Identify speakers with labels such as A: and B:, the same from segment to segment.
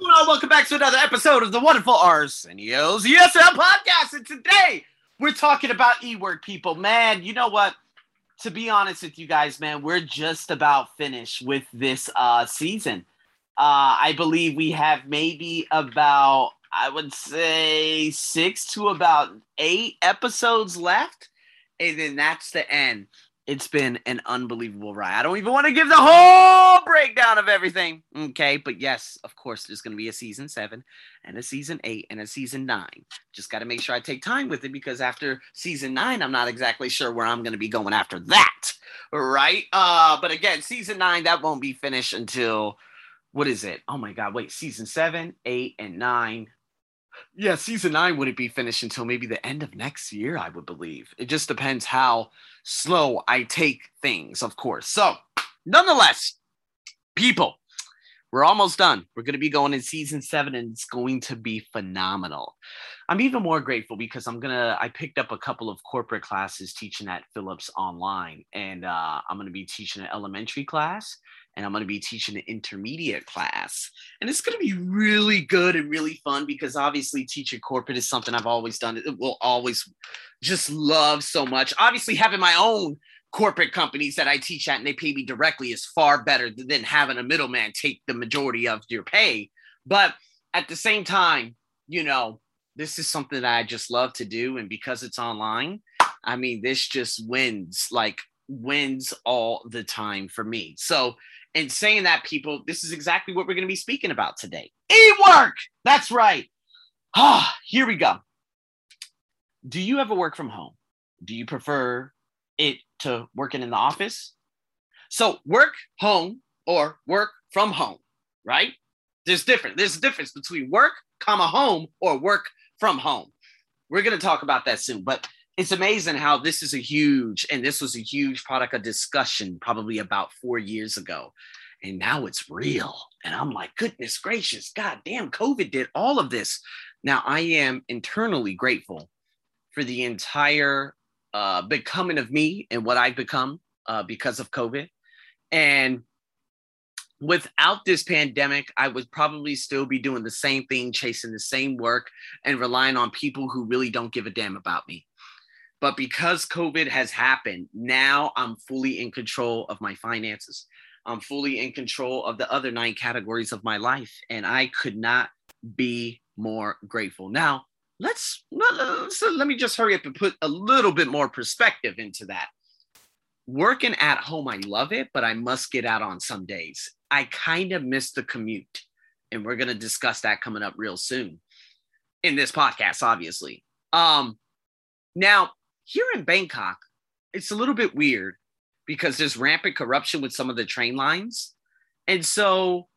A: Well, welcome back to another episode of the wonderful Arsenio's ESL podcast. And today we're talking about eWork people. Man, you know what? To be honest with you guys, man, we're just about finished with this uh, season. Uh, I believe we have maybe about, I would say, six to about eight episodes left. And then that's the end. It's been an unbelievable ride. I don't even want to give the whole breakdown of everything. Okay. But yes, of course, there's going to be a season seven and a season eight and a season nine. Just got to make sure I take time with it because after season nine, I'm not exactly sure where I'm going to be going after that. Right. Uh, but again, season nine, that won't be finished until what is it? Oh my God. Wait, season seven, eight, and nine. Yeah, season nine wouldn't be finished until maybe the end of next year, I would believe. It just depends how slow I take things, of course. So, nonetheless, people, we're almost done. We're going to be going in season seven, and it's going to be phenomenal. I'm even more grateful because I'm gonna. I picked up a couple of corporate classes teaching at Phillips online, and uh, I'm to be teaching an elementary class and I'm to be teaching an intermediate class. And it's to be really good and really fun because obviously teaching corporate is something I've always done. It will always just love so much. Obviously, having my own corporate companies that I teach at and they pay me directly is far better than having a middleman take the majority of your pay. But at the same time, you know, this is something that I just love to do. And because it's online, I mean, this just wins like wins all the time for me. So and saying that, people, this is exactly what we're going to be speaking about today. E-work. That's right. Ah, here we go. Do you ever work from home? Do you prefer it to working in the office? So work home or work from home, right? There's different. There's a difference between work, comma home, or work from home. We're going to talk about that soon, but it's amazing how this is a huge and this was a huge product of discussion probably about four years ago. And now it's real. And i'm like goodness gracious god damn covid did all of this. Now i am internally grateful for the entire uh, becoming of me and what i've become uh, because of covid. And without this pandemic, I would probably still be doing the same thing, chasing the same work, and relying on people who really don't give a damn about me. But because COVID has happened, now I'm fully in control of my finances. I'm fully in control of the other nine categories of my life. And I could not be more grateful. Now, let's, let's let me just hurry up and put a little bit more perspective into that. Working at home, I love it, but I must get out on some days. I kind of miss the commute. And we're going to discuss that coming up real soon in this podcast, obviously. Um, now, here in Bangkok, it's a little bit weird because there's rampant corruption with some of the train lines. And so,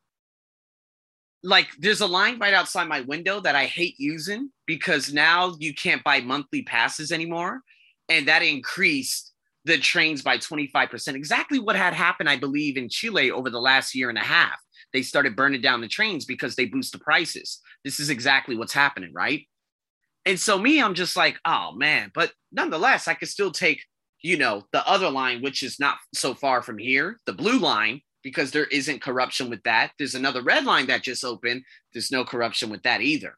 A: like, there's a line right outside my window that I hate using because now you can't buy monthly passes anymore. And that increased the trains by 25%. Exactly what had happened, I believe, in Chile over the last year and a half. They started burning down the trains because they boost the prices. This is exactly what's happening, right? And so me, I'm just like, oh man, but nonetheless, I could still take, you know, the other line, which is not so far from here, the blue line, because there isn't corruption with that. There's another red line that just opened. There's no corruption with that either.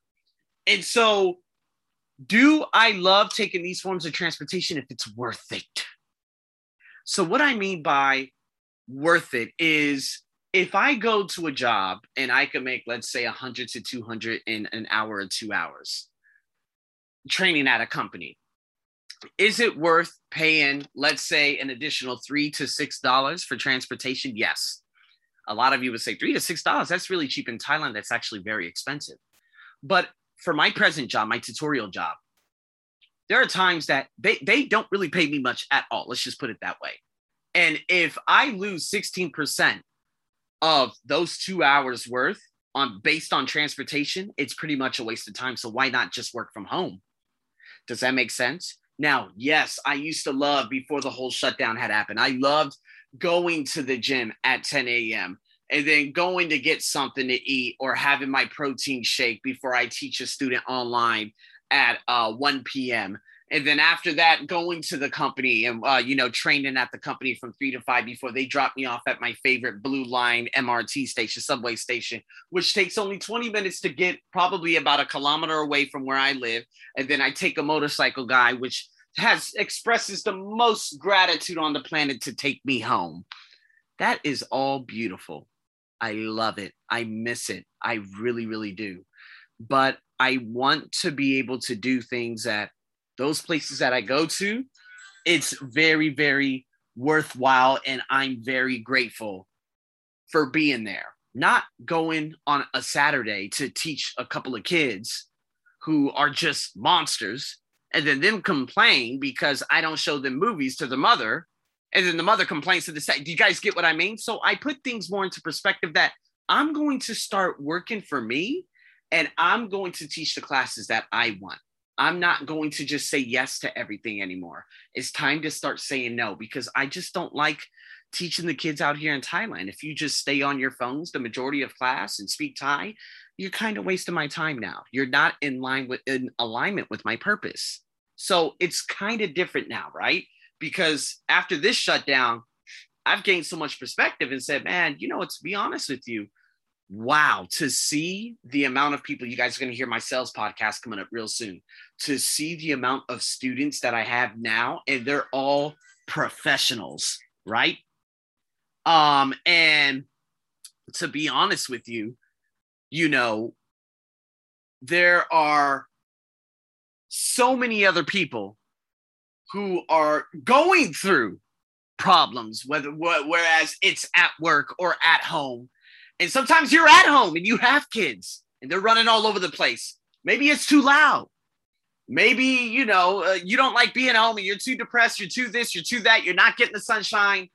A: And so, do I love taking these forms of transportation if it's worth it? So, what I mean by worth it is if I go to a job and I can make, let's say, 100 to 200 in an hour or two hours, training at a company is it worth paying let's say an additional three to six dollars for transportation? Yes. A lot of you would say three to six dollars that's really cheap in thailand that's actually very expensive. But for my present job my tutorial job there are times that they, they don't really pay me much at all let's just put it that way and if i lose 16% of those two hours worth on based on transportation it's pretty much a waste of time so why not just work from home does that make sense? Now, yes, I used to love before the whole shutdown had happened. I loved going to the gym at 10 a.m. and then going to get something to eat or having my protein shake before I teach a student online at uh, 1 p.m. and then after that going to the company and uh, you know training at the company from three to five before they drop me off at my favorite blue line mrt station subway station which takes only 20 minutes to get probably about a kilometer away from where i live. And then i take a motorcycle guy which has expresses the most gratitude on the planet to take me home. That is all beautiful. I love it. I miss it. I really really do. But i want to be able to do things that those places that I go to, it's very, very worthwhile. And I'm very grateful for being there. Not going on a Saturday to teach a couple of kids who are just monsters and then them complain because I don't show them movies to the mother. And then the mother complains to the side. Do you guys get what I mean? So I put things more into perspective that I'm going to start working for me and I'm going to teach the classes that I want. I'm not going to just say yes to everything anymore. It's time to start saying no because I just don't like teaching the kids out here in Thailand. If you just stay on your phones the majority of class and speak Thai, you're kind of wasting my time now. You're not in line with in alignment with my purpose. So it's kind of different now, right? Because after this shutdown, I've gained so much perspective and said, man, you know to be honest with you, wow, to see the amount of people, you guys are going to hear my sales podcast coming up real soon, to see the amount of students that I have now, and they're all professionals, right? Um, and to be honest with you, you know, there are so many other people who are going through problems, whether whereas it's at work or at home and sometimes you're at home and you have kids and they're running all over the place. Maybe it's too loud. Maybe, you know, uh, you don't like being home and you're too depressed, you're too this, you're too that, you're not getting the sunshine,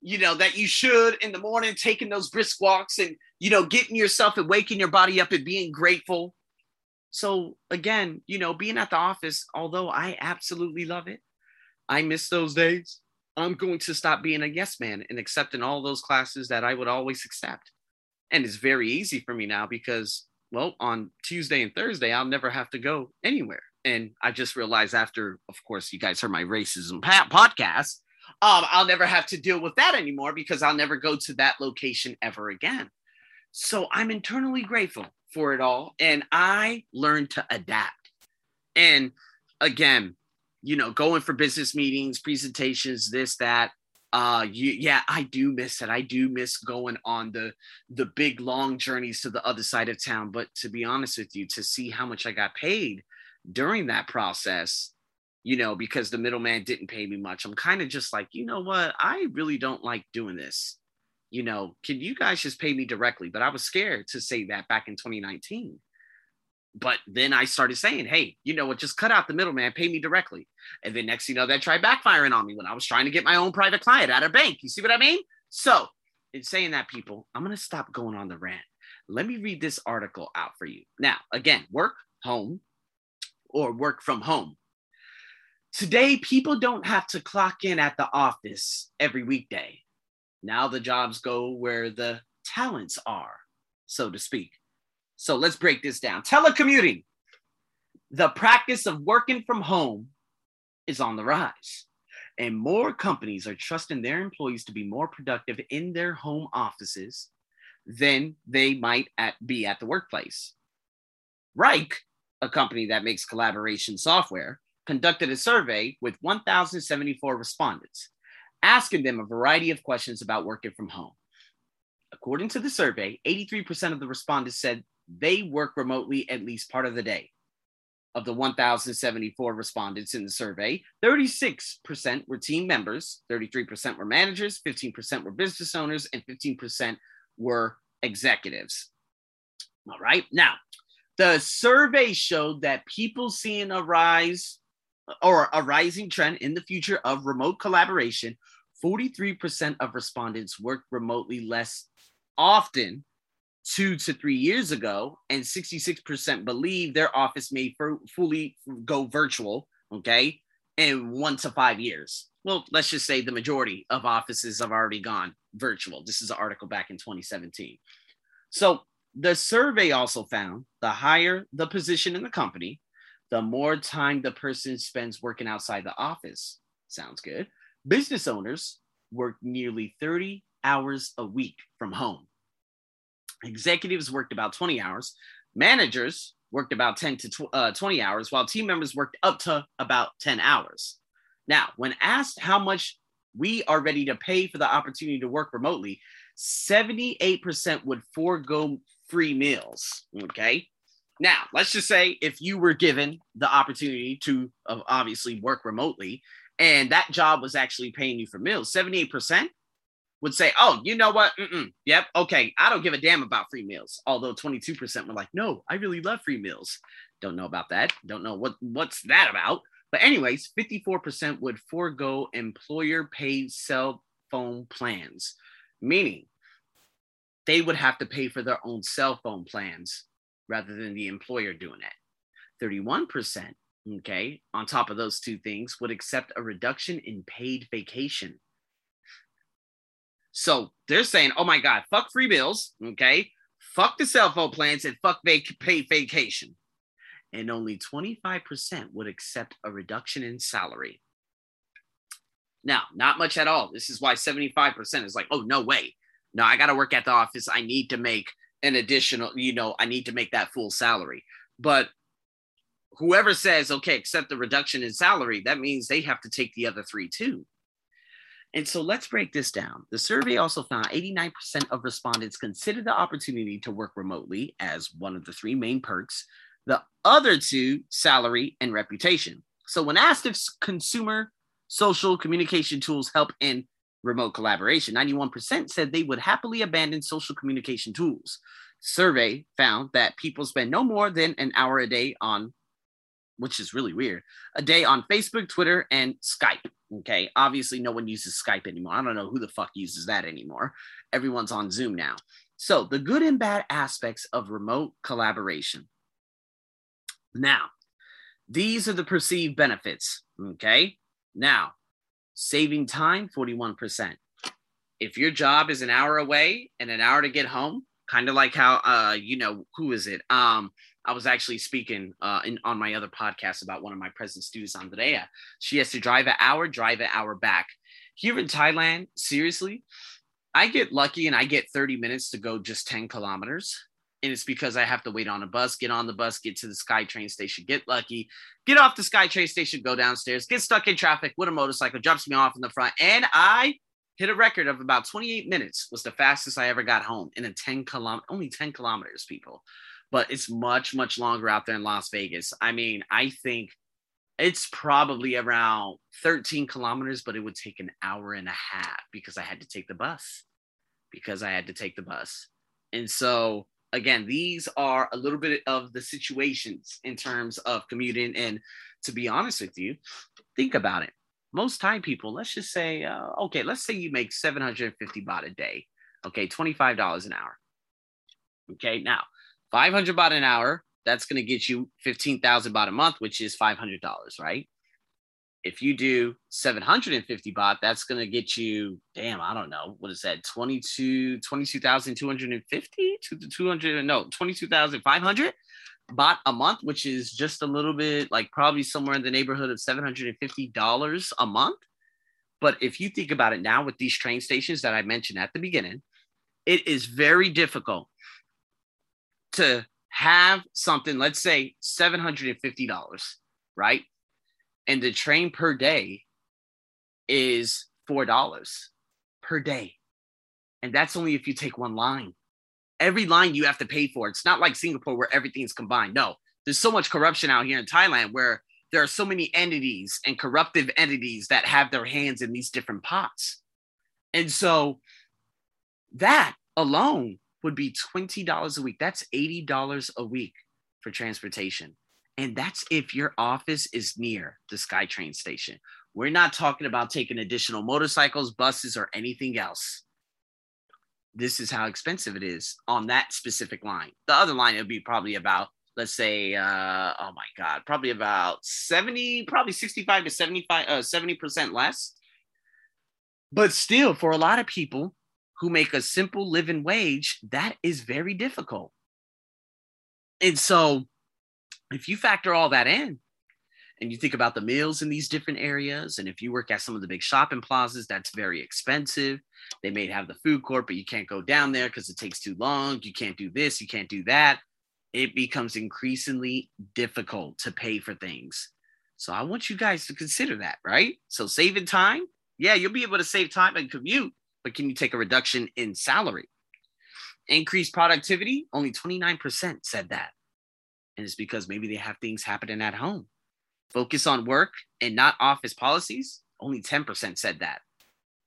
A: you know, that you should in the morning, taking those brisk walks and, you know, getting yourself and waking your body up and being grateful. So, again, you know, being at the office, although I absolutely love it, I miss those days. I'm going to stop being a yes man and accepting all those classes that I would always accept. And it's very easy for me now because, well, on Tuesday and Thursday, I'll never have to go anywhere. And I just realized after, of course, you guys heard my racism podcast, um, I'll never have to deal with that anymore because I'll never go to that location ever again. So I'm internally grateful for it all. And I learned to adapt. And again, you know, going for business meetings, presentations, this, that, uh you, yeah i do miss it. I do miss going on the the big long journeys to the other side of town. But to be honest with you to see how much i got paid during that process you know because the middleman didn't pay me much i'm kind of just like you know what? I really don't like doing this. You know can you guys just pay me directly? But i was scared to say that back in 2019 but then I started saying, hey, you know what, just cut out the middleman, pay me directly. And then next you know, that tried backfiring on me when I was trying to get my own private client at a bank. You see what I mean? So, in saying that, people, I'm going to stop going on the rant. Let me read this article out for you. Now, again, work, home, or work from home. Today, people don't have to clock in at the office every weekday. Now the jobs go where the talents are, so to speak. So let's break this down. Telecommuting, the practice of working from home is on the rise. And more companies are trusting their employees to be more productive in their home offices than they might at, be at the workplace. Wrike, a company that makes collaboration software, conducted a survey with 1,074 respondents, asking them a variety of questions about working from home. According to the survey, 83% of the respondents said they work remotely at least part of the day. Of the 1,074 respondents in the survey, 36% were team members, 33% were managers, 15% were business owners, and 15% were executives. All right. Now, the survey showed that people seeing a rise or a rising trend in the future of remote collaboration, 43% of respondents work remotely less often two to three years ago, and 66% believe their office may fully go virtual, okay, in one to five years. Well, let's just say the majority of offices have already gone virtual. This is an article back in 2017. So the survey also found the higher the position in the company, the more time the person spends working outside the office. Sounds good. Business owners work nearly 30 hours a week from home. Executives worked about 20 hours. Managers worked about 10 to tw- uh, 20 hours, while team members worked up to about 10 hours. Now, when asked how much we are ready to pay for the opportunity to work remotely, 78% would forego free meals. Okay. Now, let's just say if you were given the opportunity to uh, obviously work remotely and that job was actually paying you for meals, 78% would say, oh, you know what? Mm-mm. Yep. Okay. I don't give a damn about free meals. Although 22% were like, no, I really love free meals. Don't know about that. Don't know what what's that about. But anyways, 54% would forego employer paid cell phone plans, meaning they would have to pay for their own cell phone plans rather than the employer doing it. 31%, okay, on top of those two things, would accept a reduction in paid vacation. So they're saying, oh my God, fuck free bills, okay, fuck the cell phone plans, and fuck vac- paid vacation. And only 25% would accept a reduction in salary. Now, not much at all. This is why 75% is like, oh, no way. No, I got to work at the office. I need to make an additional, you know, I need to make that full salary. But whoever says, okay, accept the reduction in salary, that means they have to take the other three too. And so let's break this down. The survey also found 89% of respondents considered the opportunity to work remotely as one of the three main perks, the other two, salary and reputation. So when asked if consumer social communication tools help in remote collaboration. 91% said they would happily abandon social communication tools. Survey found that people spend no more than an hour a day on, which is really weird, a day on Facebook, Twitter, and Skype. Okay. Obviously, no one uses Skype anymore. I don't know who the fuck uses that anymore. Everyone's on Zoom now. So, the good and bad aspects of remote collaboration. Now, these are the perceived benefits. Okay. Now, saving time 41%. If your job is an hour away and an hour to get home, kind of like how uh you know who is it? Um I was actually speaking uh in on my other podcast about one of my present students Andrea. She has to drive an hour, drive an hour back. Here in Thailand, seriously, I get lucky and I get 30 minutes to go just 10 kilometers and it's because I have to wait on a bus, get on the bus, get to the SkyTrain station, get lucky, get off the SkyTrain station, go downstairs, get stuck in traffic with a motorcycle, jumps me off in the front, and I hit a record of about 28 minutes. Was the fastest I ever got home in a 10 kilometer, only 10 kilometers, people. But it's much, much longer out there in Las Vegas. I mean, I think it's probably around 13 kilometers, but it would take an hour and a half because I had to take the bus. Because I had to take the bus. And so again, these are a little bit of the situations in terms of commuting. And to be honest with you, think about it. Most Thai people, let's just say, uh, okay, let's say you make 750 baht a day. Okay, $25 an hour. Okay, now 500 baht an hour, that's going to get you 15,000 baht a month, which is $500, right? if you do 750 baht, that's going to get you, damn, I don't know, what is that, 22, 22,250 to the 200, no, 22,500 baht a month, which is just a little bit like probably somewhere in the neighborhood of $750 a month. But if you think about it now with these train stations that I mentioned at the beginning, it is very difficult to have something, let's say $750, right? and the train per day is four dollars per day and that's only if you take one line every line you have to pay for. It's not like singapore where everything's combined. No there's so much corruption out here in thailand where there are so many entities and corruptive entities that have their hands in these different pots. And so that alone would be $20 a week. That's $80 a week for transportation. And that's if your office is near the SkyTrain station. We're not talking about taking additional motorcycles, buses, or anything else. This is how expensive it is on that specific line. The other line, it would be probably about, let's say, uh, oh my God, probably about 70, probably 65 to 75, uh, 70% less. But still, for a lot of people who make a simple living wage, that is very difficult. And so if you factor all that in and you think about the meals in these different areas, and if you work at some of the big shopping plazas, that's very expensive. They may have the food court, but you can't go down there because it takes too long. You can't do this, you can't do that. It becomes increasingly difficult to pay for things. So I want you guys to consider that, right? So saving time, yeah, you'll be able to save time and commute, but can you take a reduction in salary? Increased productivity, only 29% said that. And it's because maybe they have things happening at home. Focus on work and not office policies, only 10% said that.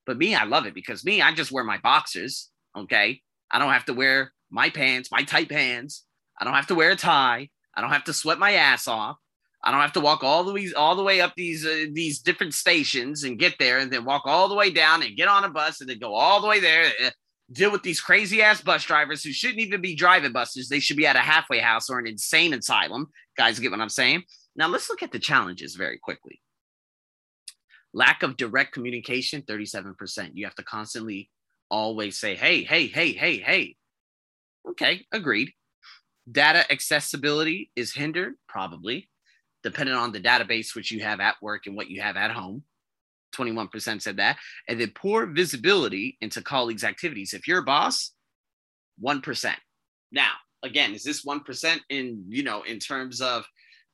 A: But me, I love it because me, I just wear my boxers. Okay. I don't have to wear my pants, my tight pants. I don't have to wear a tie. I don't have to sweat my ass off. I don't have to walk all the way all the way up these uh, these different stations and get there, and then walk all the way down and get on a bus and then go all the way there. Uh, deal with these crazy ass bus drivers who shouldn't even be driving buses. They should be at a halfway house or an insane asylum. Guys, get what I'm saying? Now let's look at the challenges very quickly. Lack of direct communication, 37%. You have to constantly always say, hey, hey, hey, hey, hey. Okay, agreed. Data accessibility is hindered, probably, depending on the database which you have at work and what you have at home. 21% said that. And then poor visibility into colleagues' activities. If you're a boss, 1%. Now, again, is this 1% in, you know, in terms of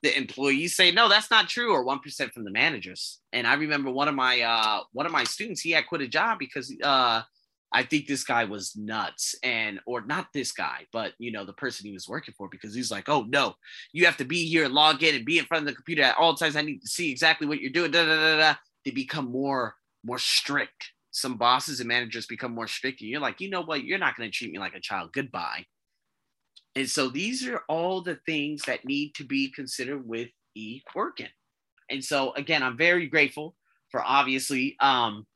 A: the employees say no that's not true or 1% from the managers. And i remember one of my uh one of my students he had quit a job because uh i think this guy was nuts and or not this guy but you know the person he was working for because he's like oh no you have to be here and log in and be in front of the computer at all times. I need to see exactly what you're doing. Da, da, da, da. they become more more strict. Some bosses and managers become more strict and you're like you know what? You're not going to treat me like a child. Goodbye and so these are all the things that need to be considered with e working. And so again, I'm very grateful for obviously um,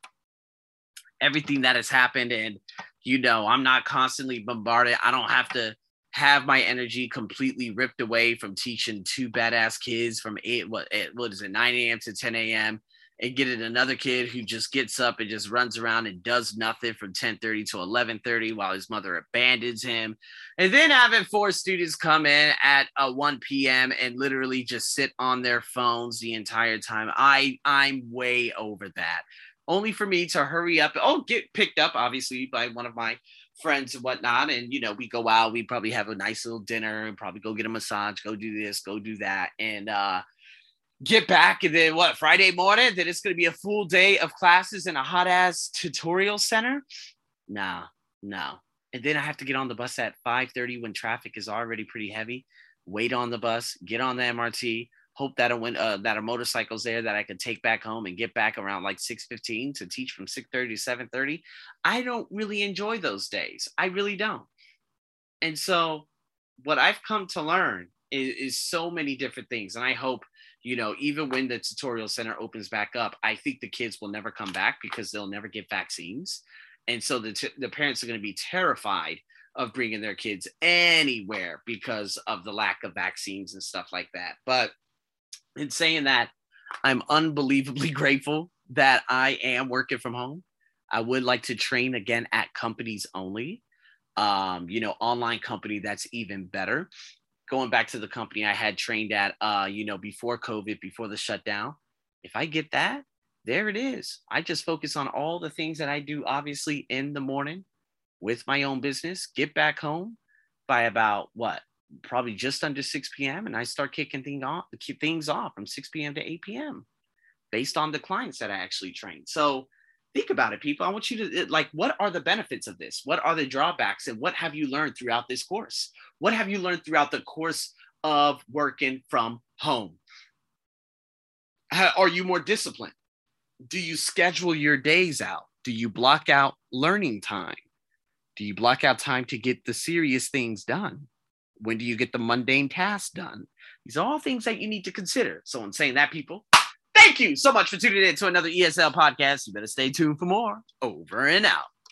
A: everything that has happened. And you know, I'm not constantly bombarded. I don't have to have my energy completely ripped away from teaching two badass kids from eight what what is it 9 a.m. to 10 a.m and getting another kid who just gets up and just runs around and does nothing from 10:30 to 11:30 while his mother abandons him. And then having four students come in at uh, 1 p.m. and literally just sit on their phones the entire time. I I'm way over that. Only for me to hurry up. Oh, get picked up obviously by one of my friends and whatnot. And you know, we go out, we probably have a nice little dinner and probably go get a massage, go do this, go do that. And uh get back and then what friday morning? Then it's going to be a full day of classes in a hot ass tutorial center? No no. And then i have to get on the bus at 5.30 when traffic is already pretty heavy. Wait on the bus get on the mrt hope that a win, uh, that a motorcycle's there that i can take back home and get back around like 6.15 to teach from 6.30 to 7.30 i don't really enjoy those days. I really don't. And so what i've come to learn is, is so many different things and i hope you know, even when the tutorial center opens back up, I think the kids will never come back because they'll never get vaccines. And so the, t- the parents are going to be terrified of bringing their kids anywhere because of the lack of vaccines and stuff like that. But in saying that, I'm unbelievably grateful that I am working from home. I would like to train again at companies only. Um, you know, online company that's even better going back to the company I had trained at, uh, you know, before COVID, before the shutdown, if I get that, there it is. I just focus on all the things that I do, obviously, in the morning with my own business, get back home by about what, probably just under 6 p.m. And I start kicking things off, things off from 6 p.m. to 8 p.m. based on the clients that I actually train. So think about it, people. I want you to like, what are the benefits of this? What are the drawbacks? And what have you learned throughout this course? What have you learned throughout the course of working from home? Are you more disciplined? Do you schedule your days out? Do you block out learning time? Do you block out time to get the serious things done? When do you get the mundane tasks done? These are all things that you need to consider. So, in saying that, people, Thank you so much for tuning in to another ESL podcast. You better stay tuned for more. Over and out.